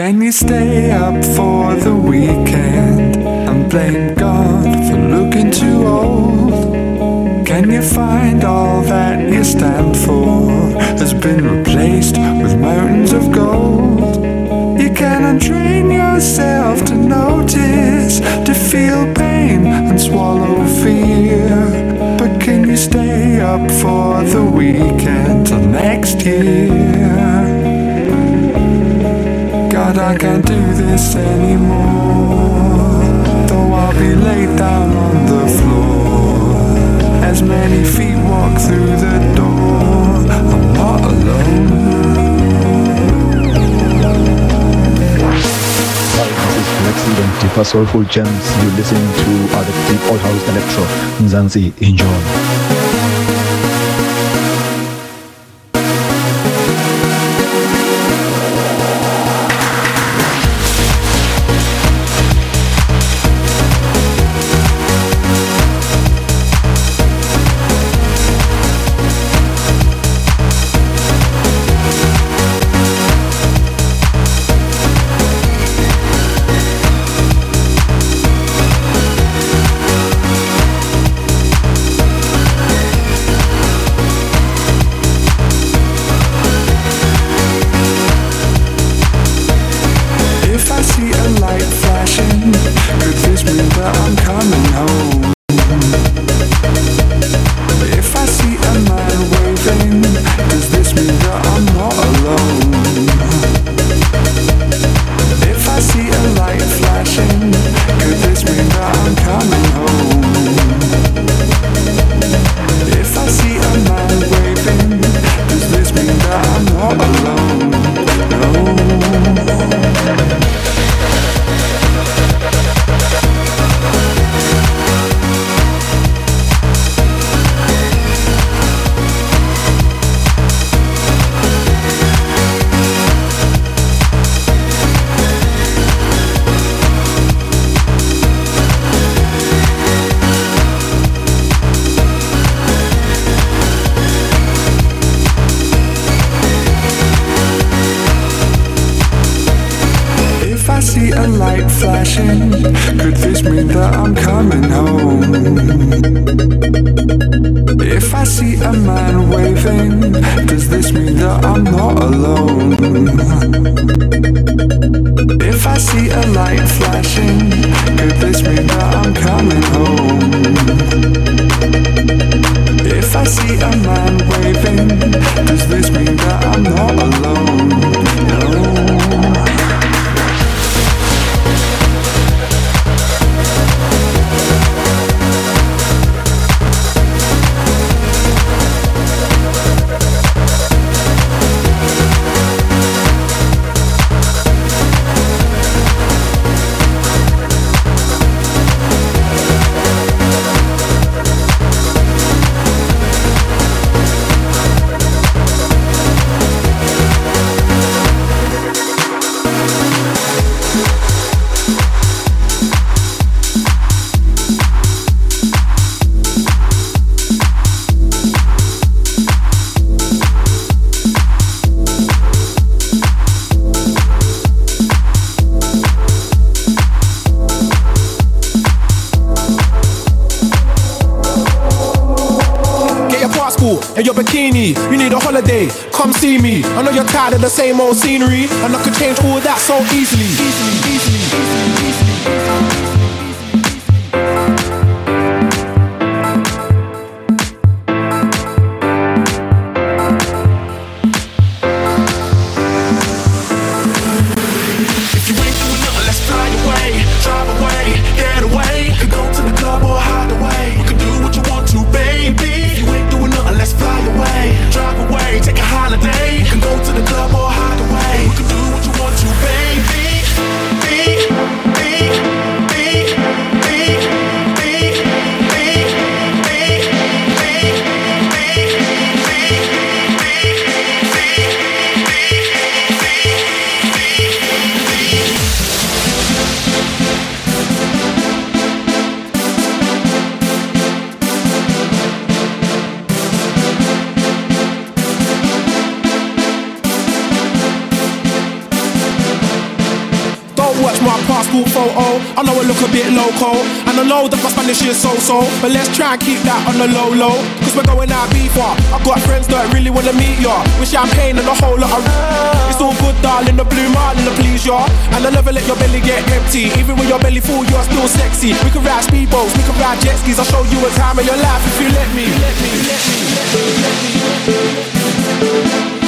Can you stay up for the weekend and blame God for looking too old? Can you find all that you stand for has been replaced with mountains of gold? You can untrain yourself to notice, to feel pain and swallow fear. But can you stay up for the weekend till next year? God, I can't do this anymore. Though I'll be laid down on the floor. As many feet walk through the door, I'm not alone. Hi, this is and Deeper Soulful Gems. You listen to uh, the Deep Old House Electro. Mzansi, enjoy. A light flashing, could this mean that I'm coming home? If I see a man waving, does this mean that I'm not alone? If I see a light flashing, could this mean that I'm coming home? If I see a man waving, does this mean that I'm not alone? No. The same old scenery, and I could change all that so easily. Easily, easily, easily. Passport photo. I know I look a bit loco, and I know that my Spanish is so-so, but let's try and keep that on the low low. Cause we're going out far. I got friends that really wanna meet ya, with champagne and a whole lot of. It's all good, darling. The blue marlin to please ya, and I never let your belly get empty. Even when your belly full, you're still sexy. We can ride speedboats, we can ride jet skis. I'll show you a time of your life if you let me. Let me, let me, let me, let me, let me.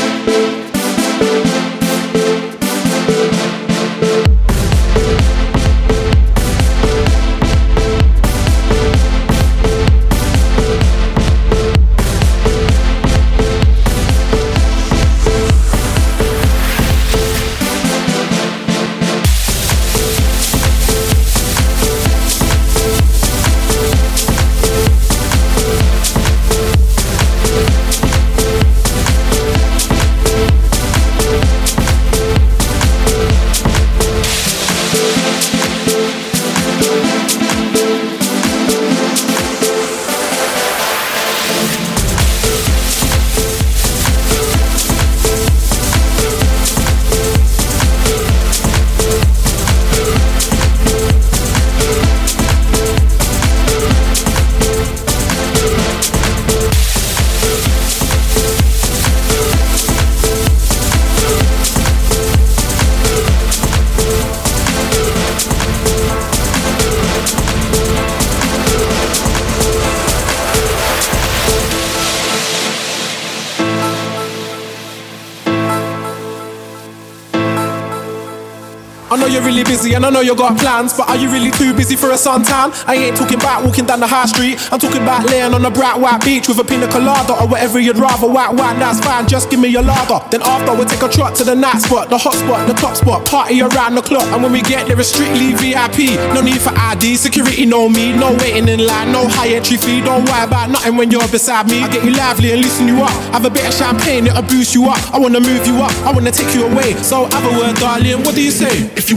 You got plans, but are you really too busy for a suntan? I ain't talking about walking down the high street, I'm talking about laying on a bright white beach with a pina colada or whatever you'd rather. White wine, that's fine, just give me your lager. Then after we'll take a trot to the night spot, the hot spot, the top spot, party around the clock. And when we get there, it's strictly VIP. No need for ID, security know me, no waiting in line, no high entry fee. Don't worry about nothing when you're beside me. I get you lively and loosen you up. Have a bit of champagne, it'll boost you up. I wanna move you up, I wanna take you away. So have a word, darling, what do you say? If you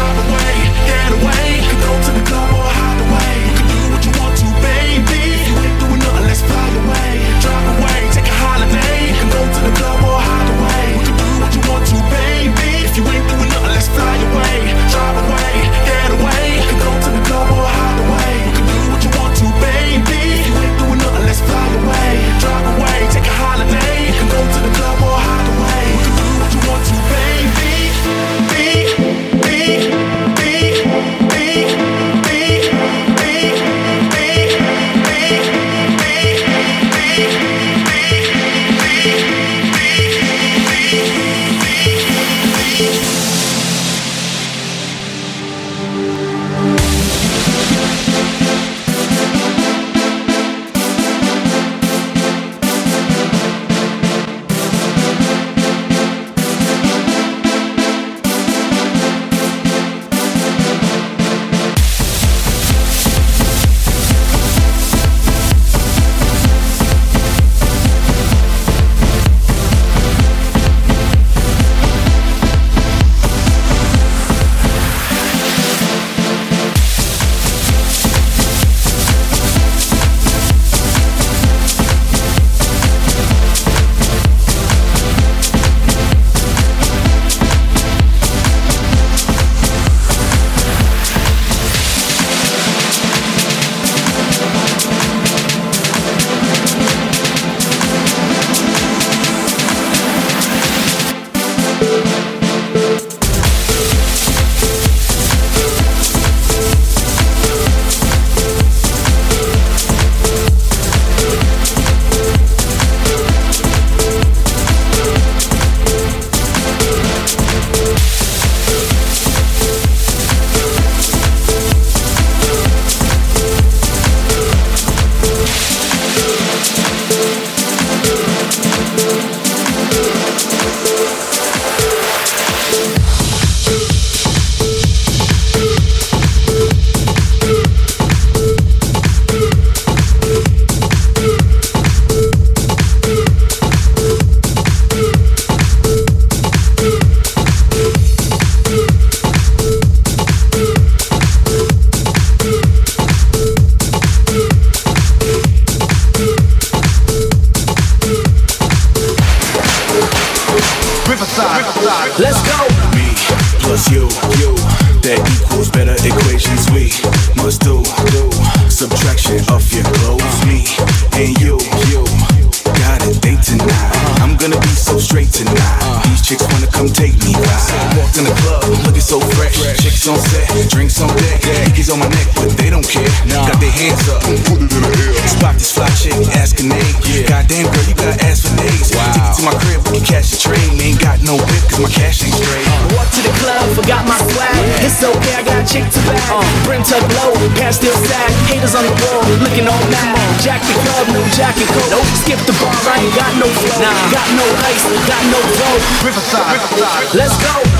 drive away, get away, go to the club chick to back. Uh, brim blow, low, pants still sack. Haters on the wall, looking all mad. Jack the club, new jacket coat. Nope. Skip the bar, I ain't got no flow. Nah. Got no ice, got no flow. Riverside. Riverside. let's go.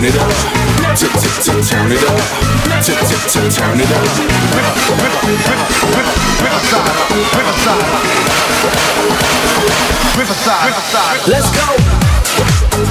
turn it up. tip, tip, tip. turn it up. tip, tip, tip. turn it up. Riverside, Riverside, Riverside, Riverside. Let's go.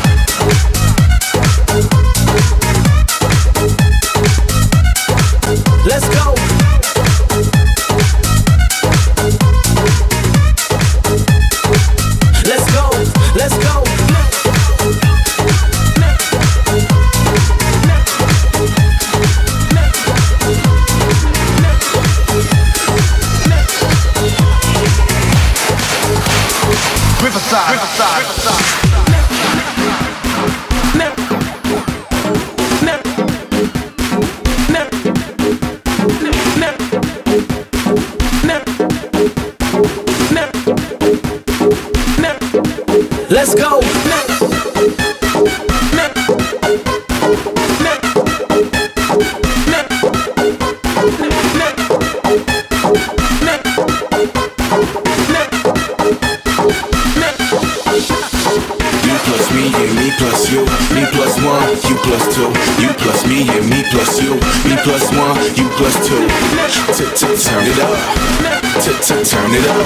turn it up.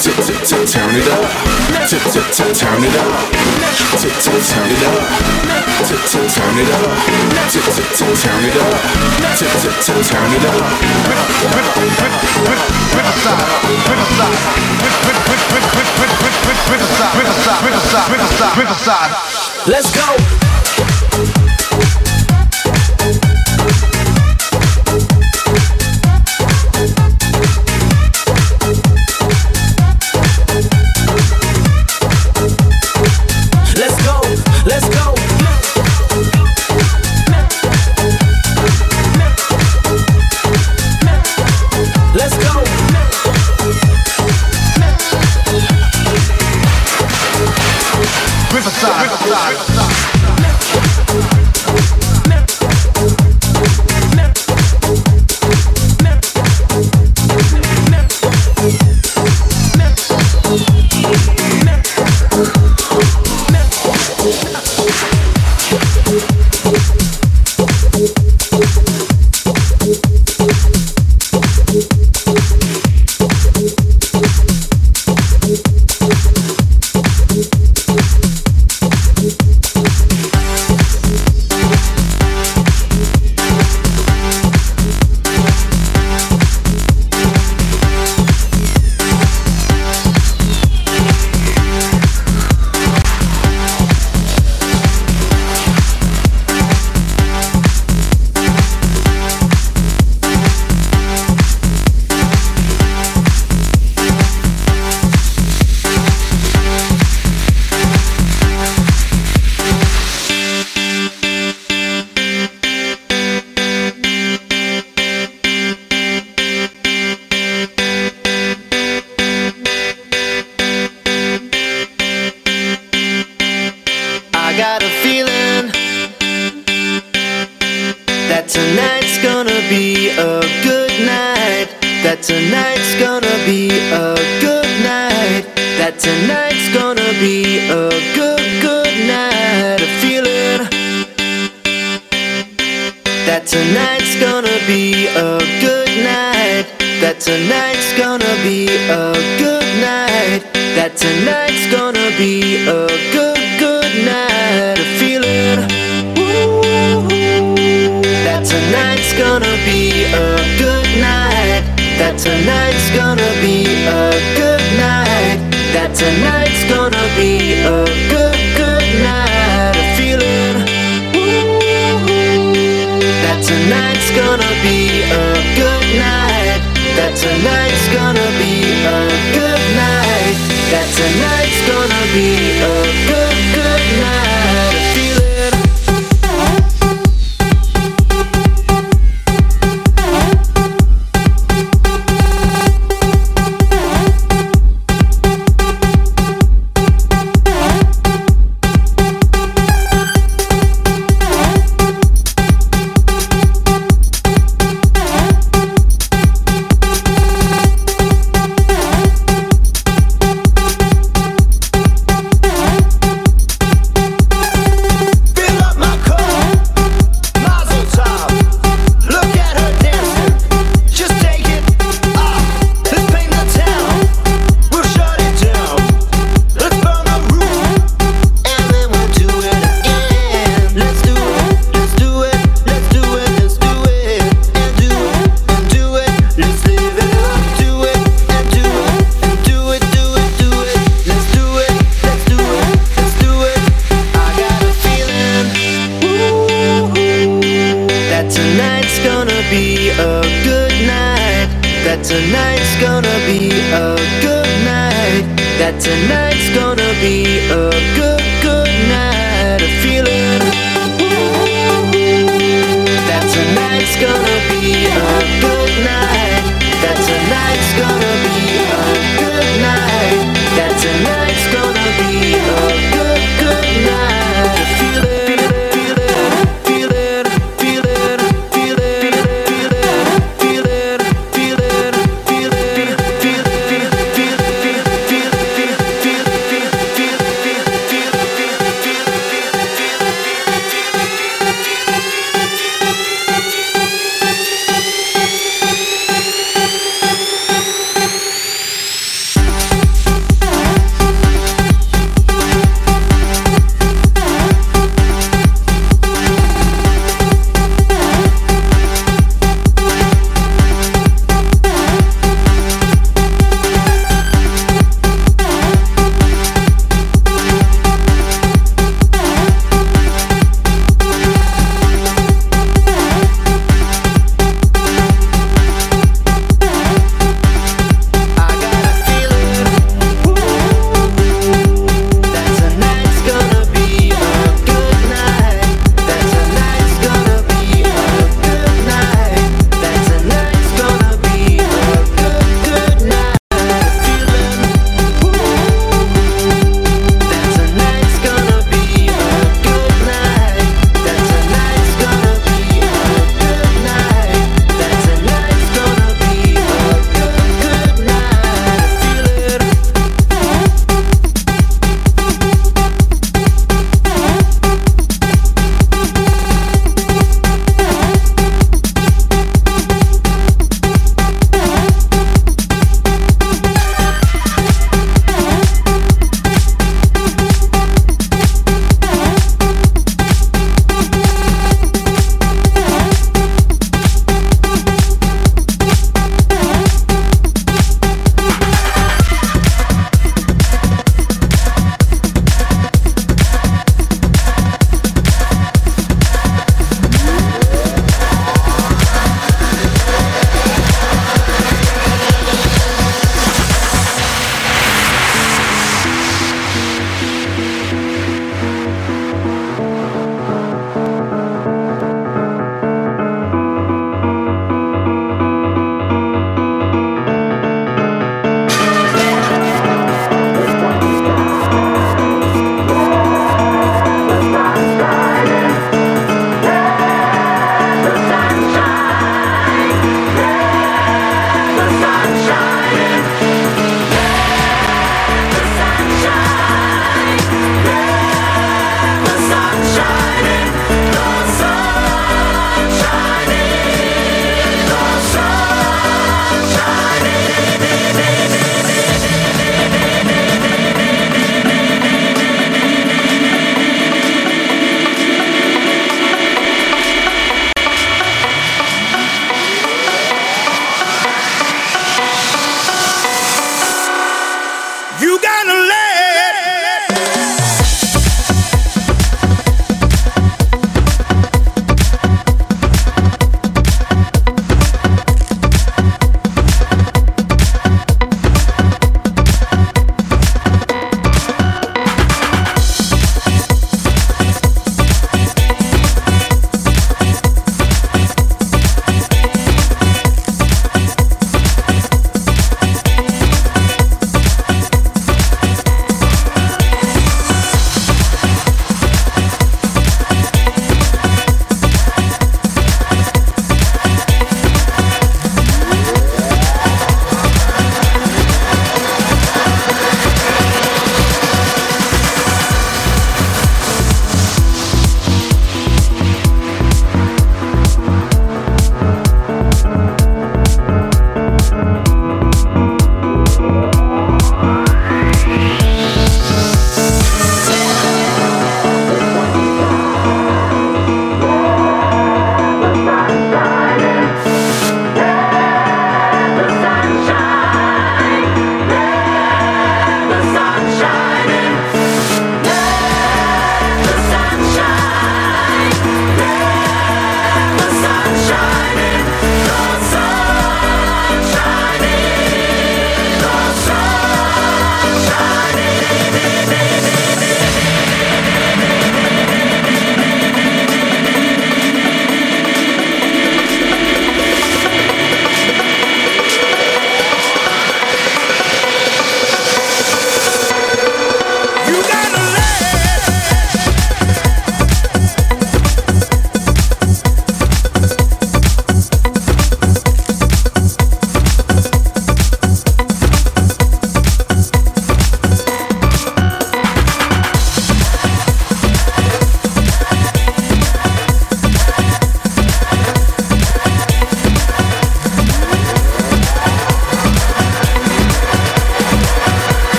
Turn it up. Turn it up. Turn it up. Turn it up. Turn it up. Turn it up. Turn it up. Let's go.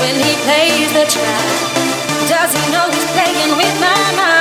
when he plays the track, Does he know he's playing with my mind?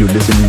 You're listening